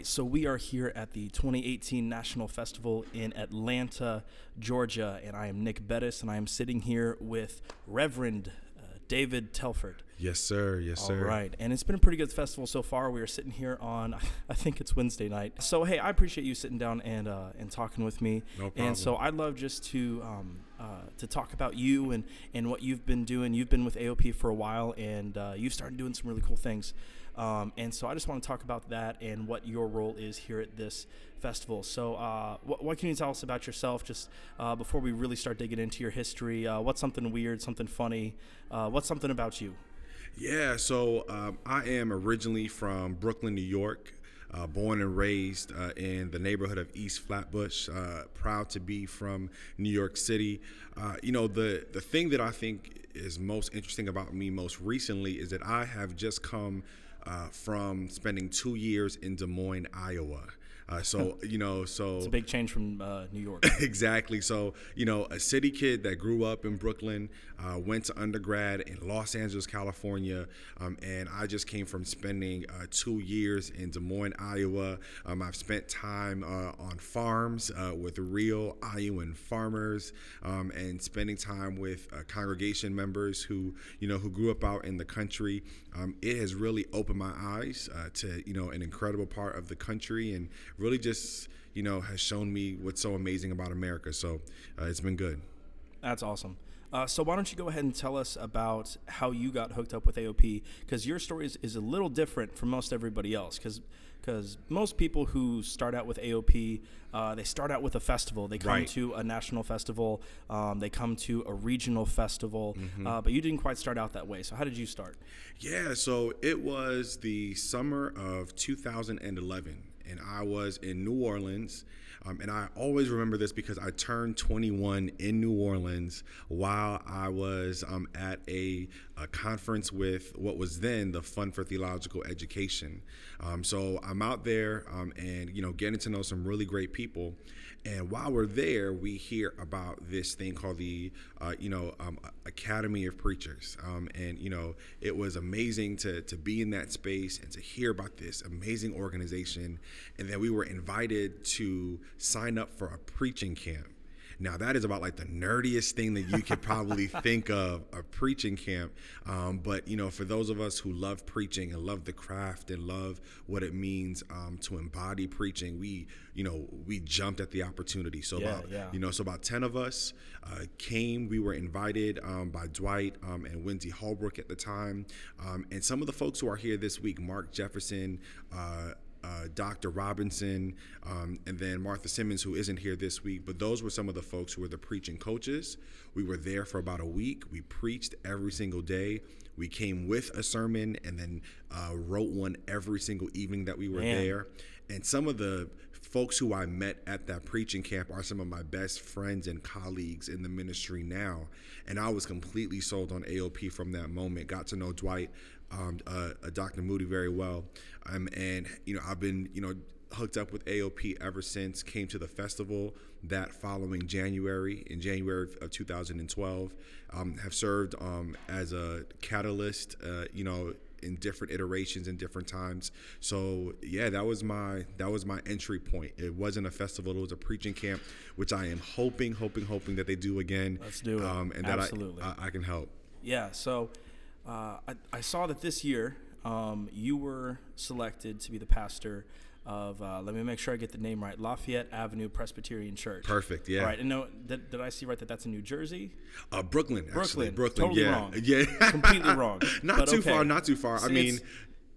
right, so we are here at the 2018 National Festival in Atlanta, Georgia, and I am Nick Bettis, and I am sitting here with Reverend uh, David Telfort. Yes, sir. Yes, sir. All right, and it's been a pretty good festival so far. We are sitting here on, I think it's Wednesday night. So hey, I appreciate you sitting down and uh, and talking with me. No problem. And so I'd love just to um, uh, to talk about you and and what you've been doing. You've been with AOP for a while, and uh, you've started doing some really cool things. Um, and so I just want to talk about that and what your role is here at this festival. So, uh, what, what, can you tell us about yourself just uh, before we really start digging into your history? Uh, what's something weird, something funny? Uh, what's something about you? Yeah, so um, I am originally from Brooklyn, New York. Uh, born and raised uh, in the neighborhood of East Flatbush. Uh, proud to be from New York City. Uh, you know, the the thing that I think is most interesting about me most recently is that I have just come uh, from spending two years in Des Moines, Iowa. Uh, so you know, so it's a big change from uh, New York. exactly. So you know, a city kid that grew up in Brooklyn, uh, went to undergrad in Los Angeles, California, um, and I just came from spending uh, two years in Des Moines, Iowa. Um, I've spent time uh, on farms uh, with real Iowan farmers, um, and spending time with congregation members who you know who grew up out in the country. Um, it has really opened my eyes to you know an incredible part of the country and really just you know has shown me what's so amazing about America. So uh, it's been good. That's awesome. Uh, so why don't you go ahead and tell us about how you got hooked up with AOP? Because your story is, is a little different from most everybody else. Because because most people who start out with AOP, uh, they start out with a festival. They come right. to a national festival. Um, they come to a regional festival. Mm-hmm. Uh, but you didn't quite start out that way. So how did you start? Yeah, so it was the summer of 2011 and I was in New Orleans. Um, and I always remember this because I turned 21 in New Orleans while I was um, at a, a, conference with what was then the Fund for Theological Education. Um, so I'm out there um, and you know getting to know some really great people. And while we're there, we hear about this thing called the, uh, you know, um, Academy of Preachers. Um, and, you know, it was amazing to, to be in that space and to hear about this amazing organization. And then we were invited to sign up for a preaching camp. Now that is about like the nerdiest thing that you could probably think of a preaching camp. Um, but you know, for those of us who love preaching and love the craft and love what it means um, to embody preaching, we you know we jumped at the opportunity. So yeah, about yeah. you know so about ten of us uh, came. We were invited um, by Dwight um, and Wendy Holbrook at the time, um, and some of the folks who are here this week, Mark Jefferson. Uh, uh, Dr. Robinson, um, and then Martha Simmons, who isn't here this week. But those were some of the folks who were the preaching coaches. We were there for about a week. We preached every single day. We came with a sermon and then uh, wrote one every single evening that we were Man. there. And some of the folks who I met at that preaching camp are some of my best friends and colleagues in the ministry now. And I was completely sold on AOP from that moment. Got to know Dwight, um, uh, uh, Dr. Moody very well. Um, and, you know, I've been, you know, hooked up with AOP ever since. Came to the festival that following January, in January of 2012. Um, have served um, as a catalyst, uh, you know, in different iterations and different times. So yeah, that was my that was my entry point. It wasn't a festival; it was a preaching camp, which I am hoping, hoping, hoping that they do again. Let's do it. Um, and Absolutely. that I, I, I can help. Yeah. So uh, I, I saw that this year um, you were selected to be the pastor of uh, let me make sure I get the name right Lafayette Avenue Presbyterian Church. Perfect. Yeah. All right. And no, did, did I see right that that's in New Jersey? Uh, Brooklyn. Actually. Brooklyn. Brooklyn. Totally yeah. wrong. Yeah. Completely wrong. not But too okay. far. Not too far. I mean.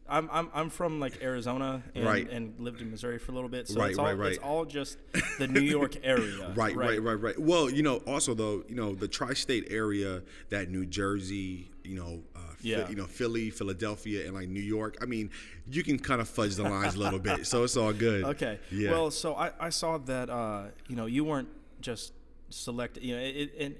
I'm, I'm, I'm from like Arizona and, Right. and lived in Missouri for a little bit, so Right, it's all right, right. it's all just the New York area. Right, right, right, right. Well, you know, also though, you know, the tri-state area, that New Jersey, you know, uh, Yeah. you know, Philly, Philadelphia, and like New York. I mean, you can kind of fudge the lines a little bit, so it's all good. Okay. Yeah. Well, so I, I saw that uh, you know you weren't just selected. You know, it, and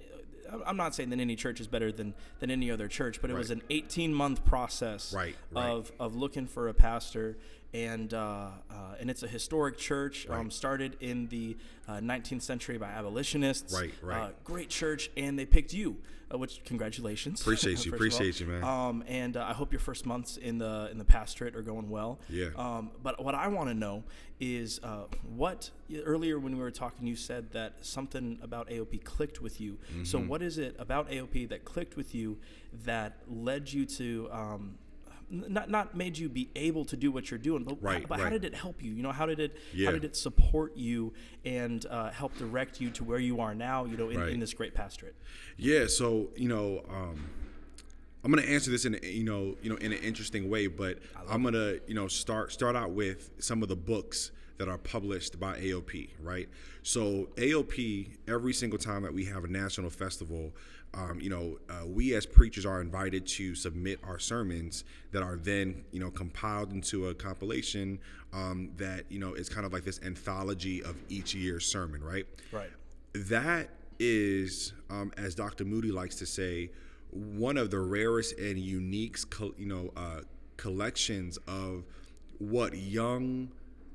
I'm not saying that any church is better than than any other church, but it was an 18 month process Right, right. of of looking for a pastor. And uh, uh, and it's a historic church. Um, started in the uh, 19th century by abolitionists. Right, right. Uh, great church, and they picked you, uh, which congratulations. Appreciate you, appreciate you, man. Um, and uh, I hope your first months in the in the pastorate are going well. Yeah. Um, but what I want to know is uh, what earlier when we were talking, you said that something about AOP clicked with you. So Mm-hmm. what is it about AOP that clicked with you that led you to? Um, not not made you be able to do what you're doing, but Right, but how did it help you? You know, how did it Yeah. how did it support you and uh, help direct you to where you are now? You know, in, Right. in this great pastorate. Yeah, so you know, um, I'm gonna answer this in a, you know you know in an interesting way, but I'm gonna you know start start out with some of the books that are published by AOP, right? So AOP, every single time that we have a national festival, um, you know, uh, we as preachers are invited to submit our sermons that are then you know compiled into a compilation um, that you know is kind of like this anthology of each year's sermon, right? Right. that is, um, as Dr. Moody likes to say, one of the rarest and unique, you know, uh, collections of what young,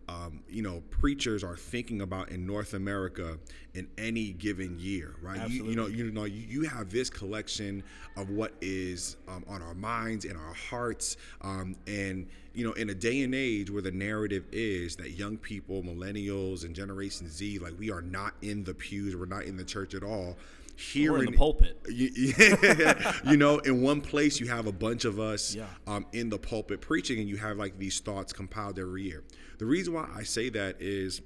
um, you know, preachers are thinking about in North America in any given year, right? You, you know, you know, you, you have this collection of what is um, on our minds and our hearts, um, and you know, in a day and age where the narrative is that young people, millennials, and Generation Z, like we are not in the pews, we're not in the church at all. Here in the pulpit. you, yeah, you know, in one place you have a bunch of us Yeah. um, in the pulpit preaching, and you have like these thoughts compiled every year. The reason why I say that is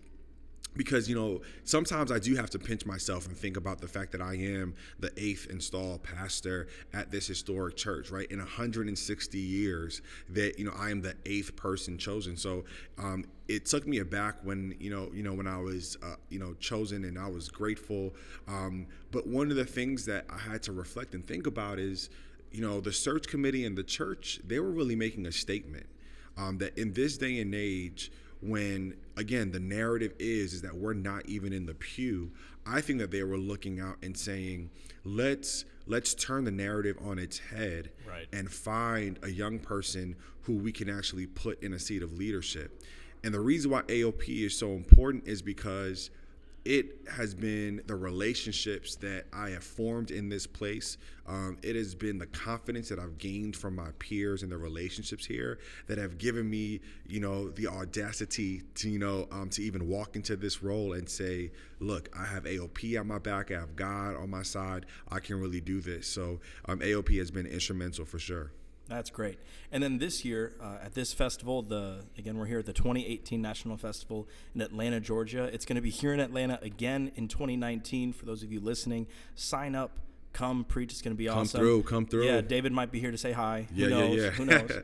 because you know sometimes I do have to pinch myself and think about the fact that I am the eighth installed pastor at this historic church, right? In 160 years, that you know I am the eighth person chosen. So um, it took me aback when you know you know when I was uh, you know chosen and I was grateful. Um, but one of the things that I had to reflect and think about is you know the search committee and the church they were really making a statement um, that in this day and age when again the narrative is is that we're not even in the pew i think that they were looking out and saying let's let's turn the narrative on its head Right. and find a young person who we can actually put in a seat of leadership and the reason why aop is so important is because it has been the relationships that I have formed in this place. Um, it has been the confidence that I've gained from my peers and the relationships here that have given me, you know, the audacity to, you know, um, to even walk into this role and say, look, I have AOP on my back, I have God on my side, I can really do this. So um, AOP has been instrumental for sure. That's great. And then this year uh, at this festival, the again we're here at the 2018 National Festival in Atlanta, Georgia. It's going to be here in Atlanta again in 2019. For those of you listening, sign up, come preach. It's going to be Come awesome. Come through, come through. Yeah, David might be here to say hi. Yeah, Who yeah, knows? yeah. Who knows?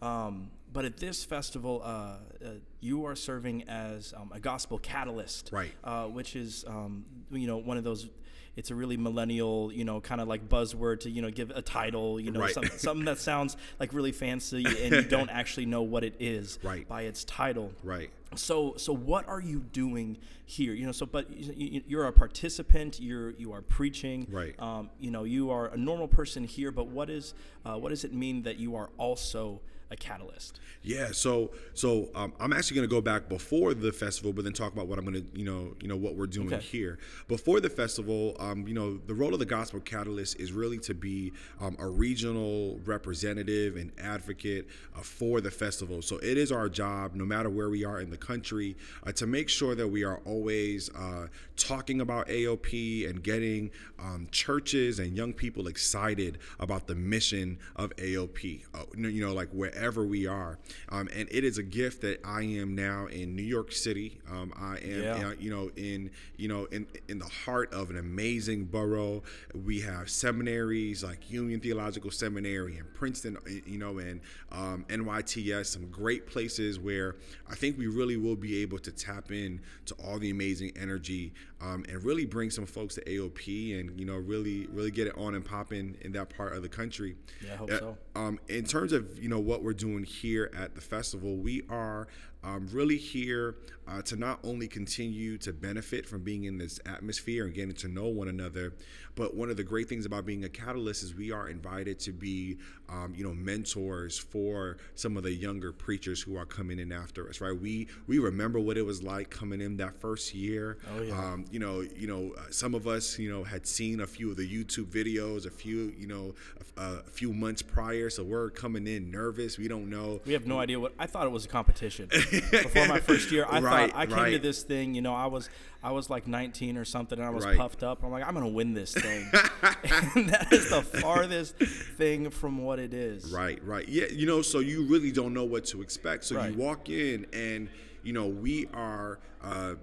Um, but at this festival, uh, uh, you are serving as um, a gospel catalyst, Right. Uh, which is, um, you know, one of those. It's a really millennial, you know, kind of like buzzword to, you know, give a title, you know, Right. some, something that sounds like really fancy and you don't actually know what it is Right. by its title. Right. So, so what are you doing here? You know, so but you- you- you're a participant. You're you are preaching. Right. Um, you know, you are a normal person here, but what is uh, what does it mean that you are also a catalyst? Yeah, so so um, I'm actually going to go back before the festival, but then talk about what I'm going to you know you know what we're doing Okay. here before the festival. Um, you know, the role of the gospel catalyst is really to be um, a regional representative and advocate uh, for the festival. So it is our job, no matter where we are in the country, uh, to make sure that we are always uh, talking about AOP and getting um, churches and young people excited about the mission of AOP. Uh, you know, like wherever we are, um, and it is a gift that I am now in New York City. Um, I am, Yeah. uh, you know, in you know in in the heart of an amazing borough. We have seminaries like Union Theological Seminary and Princeton, uh, you know, and um, NYTS, some great places where I think we really will be able to tap in to all the amazing energy um, and really bring some folks to AOP and you know really really get it on and popping in that part of the country. Yeah, I hope Uh, so. um, in terms of you know what we're doing here at the festival, we are um, really here uh, to not only continue to benefit from being in this atmosphere and getting to know one another, but one of the great things about being a catalyst is we are invited to be, um, you know, mentors for some of the younger preachers who are coming in after us. Right? We we remember what it was like coming in that first year. Oh, yeah. Um, you know, you know, uh, some of us, you know, had seen a few of the YouTube videos, a few, you know, a, a few months prior. So we're coming in nervous. We don't know. We have no idea what I thought it was a competition. Before my first year, I Right, thought I came to this thing, you know, I was I was like 19 or something and I was Right. puffed up. I'm like, I'm going to win this thing. and that is the farthest thing from what it is. Right, right. Yeah, you know, so you really don't know what to expect. So Right. you walk in and you know, we are uh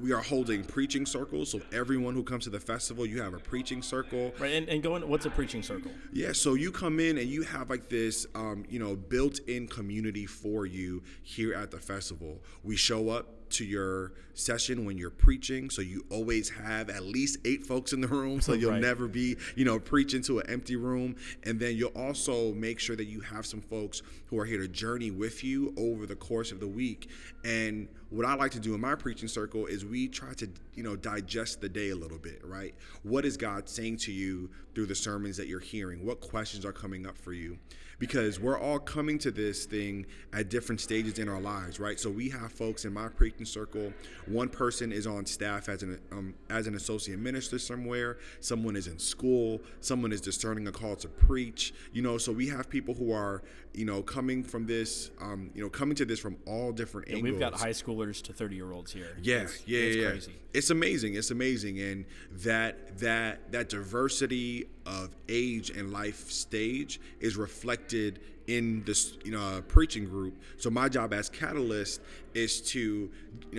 we are holding preaching circles. So everyone who comes to the festival, you have a preaching circle. Right. And, and going what's a preaching circle? Yeah, so you come in and you have like this, um, you know, built-in community for you here at the festival. We show up to your session when you're preaching, so you always have at least eight folks in the room, so you'll Right. never be, you know, preaching to an empty room. And then you'll also make sure that you have some folks who are here to journey with you over the course of the week. And what I like to do in my preaching circle is we try to, you know, digest the day a little bit, right? What is God saying to you through the sermons that you're hearing? What questions are coming up for you? Because we're all coming to this thing at different stages in our lives, right? So we have folks in my preaching circle. One person is on staff as an um, as an associate minister somewhere. Someone is in school. Someone is discerning a call to preach. You know, so we have people who are, you know, coming from this, um, you know, coming to this from all different angles. We've got high schoolers to 30 year olds here. Yeah, It's- yeah, it's yeah. crazy. It's amazing. It's amazing, and that that that diversity of age and life stage is reflected in this you know preaching group. So my job as catalyst is to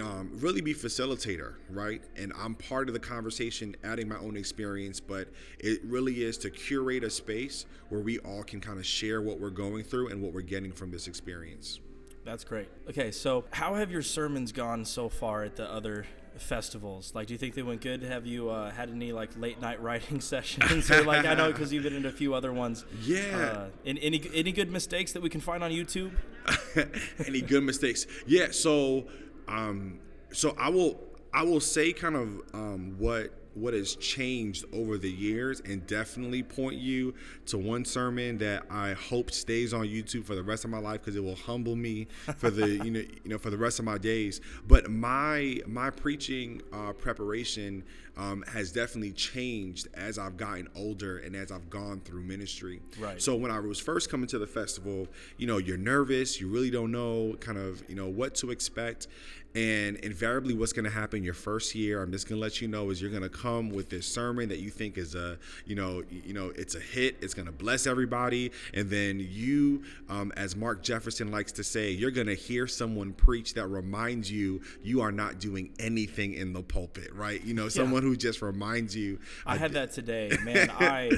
um, really be facilitator, right? And I'm part of the conversation, adding my own experience, but it really is to curate a space where we all can kind of share what we're going through and what we're getting from this experience. That's great. Okay, so how have your sermons gone so far at the other festivals? Like, do you think they went good? Have you uh, had any like late night writing sessions? or like, I know because you've been in a few other ones. Yeah. Uh, any, any any good mistakes that we can find on YouTube? any good mistakes yeah so um so i will i will say kind of um what what has changed over the years and definitely point you to one sermon that I hope stays on YouTube for the rest of my life because it will humble me for the you know you know for the rest of my days. But my my preaching uh, preparation um, has definitely changed as I've gotten older and as I've gone through ministry. Right. So when I was first coming to the festival, you know, you're nervous, you really don't know kind of, you know, what to expect. And invariably what's going to happen your first year, I'm just going to let you know is you're going to come with this sermon that you think is a, you know, you know, it's a hit, it's going to bless everybody, and then you um, as Mark Jefferson likes to say, you're going to hear someone preach that reminds you you are not doing anything in the pulpit, right? You know, someone who just reminds you I had that today, man. I.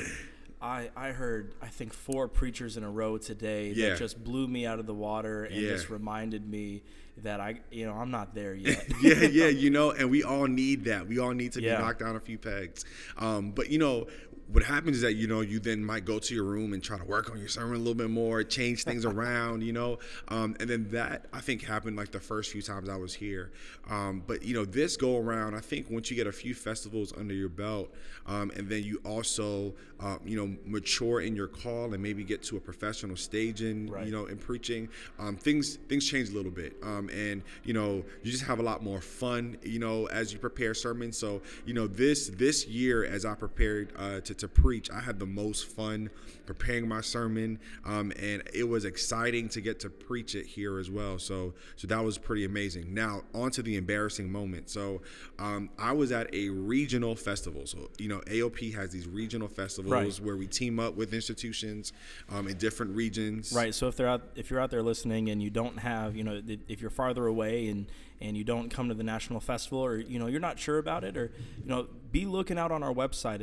I, I heard I think four preachers in a row today Yeah. that just blew me out of the water and Yeah. just reminded me that I you know I'm not there yet. yeah, yeah, you know, and we all need that. We all need to Yeah. be knocked down a few pegs. Um, but you know, what happens is that you know you then might go to your room and try to work on your sermon a little bit more, change things around, you know, um, and then that I think happened like the first few times I was here. Um, but you know, this go around, I think once you get a few festivals under your belt, um, and then you also uh, you know mature in your call and maybe get to a professional stage in Right. you know in preaching, um, things things change a little bit, um, and you know you just have a lot more fun, you know, as you prepare sermons. So you know this this year as I prepared uh, to to preach, I had the most fun preparing my sermon, um, and it was exciting to get to preach it here as well. So so that was pretty amazing. Now on to the embarrassing moment. So um, I was at a regional festival. So you know AOP has these regional festivals Right. where we team up with institutions um, in different regions. Right. So if they're out, if you're out there listening and you don't have, you know, if you're farther away and and you don't come to the national festival, or you know, you're not sure about it, or you know, be looking out on our website,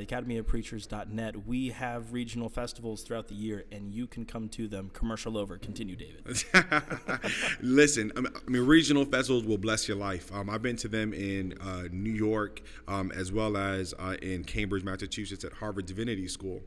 We have regional festivals throughout the year, and you can come to them. Commercial over. Continue, David. Listen, I mean, regional festivals will bless your life. Um, I've been to them in uh, New York um, as well as uh, in Cambridge, Massachusetts at Harvard Divinity School.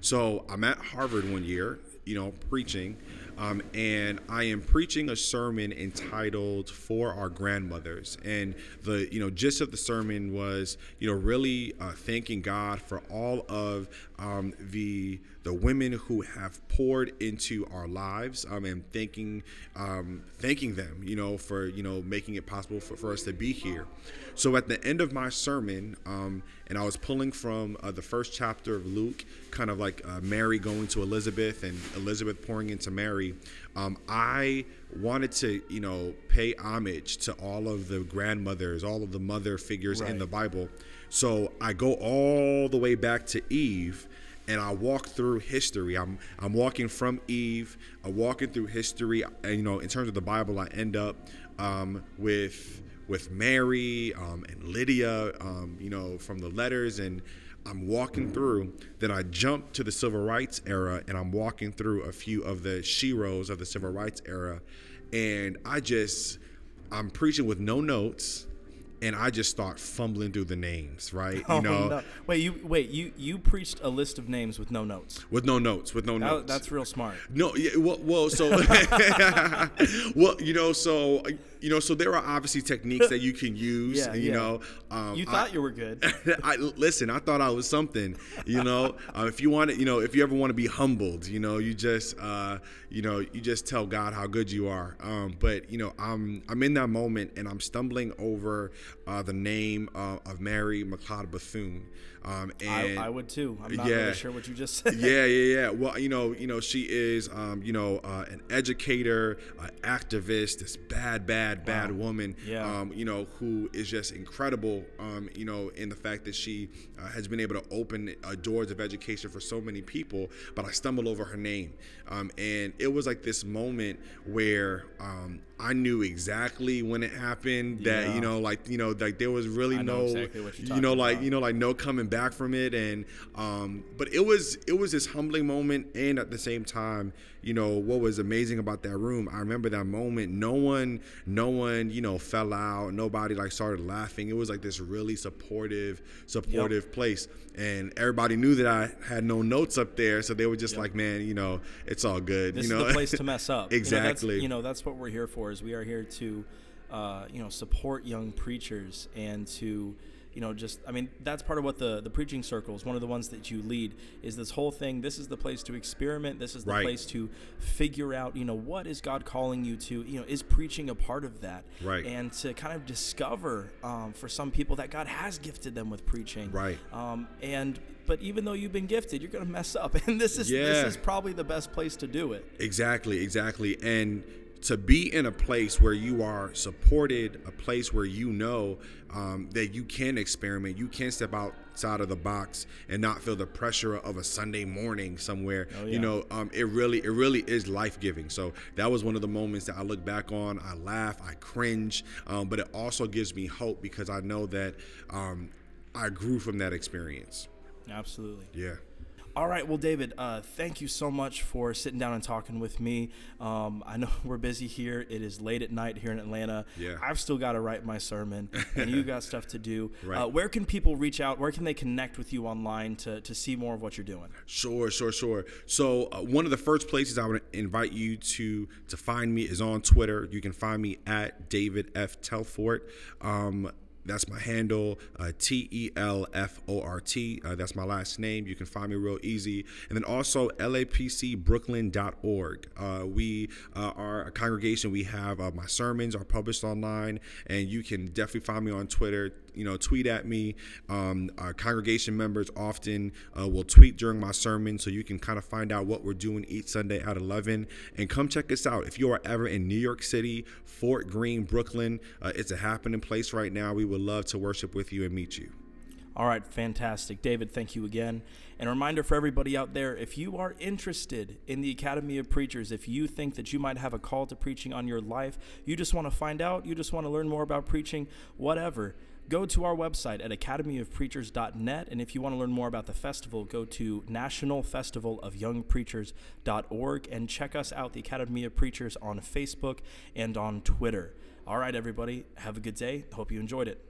So I'm at Harvard one year, you know, preaching. Um, and I am preaching a sermon entitled "For Our Grandmothers." And the you know gist of the sermon was you know really uh, thanking God for all of um, the the women who have poured into our lives um, and thanking um, thanking them you know for you know making it possible for, for us to be here so at the end of my sermon um, and i was pulling from uh, the first chapter of luke kind of like uh, mary going to elizabeth and elizabeth pouring into mary um, i wanted to you know pay homage to all of the grandmothers all of the mother figures right. in the bible so i go all the way back to eve and I walk through history. I'm I'm walking from Eve, I'm walking through history. And, you know, in terms of the Bible, I end up um, with with Mary um, and Lydia. Um, you know, from the letters, and I'm walking through. Then I jump to the civil rights era, and I'm walking through a few of the sheroes of the civil rights era, and I just I'm preaching with no notes and I just start fumbling through the names, right? Oh, you know, no. wait, you wait, you you preached a list of names with no notes. With no notes, with no that, notes. That's real smart. No, yeah, well, well so, well, you know, so you know, so there are obviously techniques that you can use. yeah, you yeah. know, um, you thought I, you were good. I listen. I thought I was something. You know, uh, if you want to, you know, if you ever want to be humbled, you know, you just, uh, you know, you just tell God how good you are. Um, but you know, I'm I'm in that moment and I'm stumbling over uh, the name uh, of Mary McLeod Bethune. Um, and I, I, would too. I'm not yeah, really sure what you just said. Yeah, yeah, yeah. Well, you know, you know, she is, um, you know, uh, an educator, an activist, this bad, bad, bad wow. woman. Yeah. Um, you know, who is just incredible. Um, you know, in the fact that she uh, has been able to open uh, doors of education for so many people. But I stumbled over her name, um, and it was like this moment where um, I knew exactly when it happened. That yeah. you know, like you know, like there was really no, exactly you know, like about. you know, like no coming back from it and um but it was it was this humbling moment and at the same time you know what was amazing about that room i remember that moment no one no one you know fell out nobody like started laughing it was like this really supportive supportive yep. place and everybody knew that i had no notes up there so they were just yep. like man you know it's all good this you know is the place to mess up exactly you know, that's, you know that's what we're here for is we are here to uh, you know support young preachers and to you know just i mean that's part of what the the preaching circles one of the ones that you lead is this whole thing. This is the place to experiment. This is the right. place to figure out you know what is god calling you to? You know is preaching a part of that? Right. And to kind of discover um, for some people that god has gifted them with preaching. Right. Um, and but even though you've been gifted you're going to mess up. And this is yeah. this is probably the best place to do it. Exactly exactly. And to be in a place where you are supported, a place where you know um, that you can experiment, you can step outside of the box and not feel the pressure of a Sunday morning somewhere. Oh, yeah. You know, um, it really, it really is life giving. So that was one of the moments that I look back on. I laugh, I cringe, um, but it also gives me hope because I know that um, I grew from that experience. Absolutely. Yeah. All right, well, David, uh, thank you so much for sitting down and talking with me. Um, I know we're busy here. It is late at night here in Atlanta. Yeah. I've still got to write my sermon, and you got stuff to do. Right. Uh, where can people reach out? Where can they connect with you online to, to see more of what you're doing? Sure, sure, sure. So uh, one of the first places I would invite you to to find me is on Twitter. You can find me at David F. Telfort. Um, that's my handle, uh, T E L F O R T. Uh, that's my last name. You can find me real easy. And then also lapcbrooklyn.org. Uh, we uh, are a congregation. We have uh, my sermons are published online, and you can definitely find me on Twitter you know, tweet at me. Um, our congregation members often uh, will tweet during my sermon, so you can kind of find out what we're doing each Sunday at 11. And come check us out. If you are ever in New York City, Fort Greene, Brooklyn, uh, it's a happening place right now. We would love to worship with you and meet you. All right, fantastic. David, thank you again. And a reminder for everybody out there if you are interested in the Academy of Preachers, if you think that you might have a call to preaching on your life, you just want to find out, you just want to learn more about preaching, whatever, go to our website at academyofpreachers.net. And if you want to learn more about the festival, go to nationalfestivalofyoungpreachers.org and check us out, the Academy of Preachers, on Facebook and on Twitter. All right, everybody, have a good day. Hope you enjoyed it.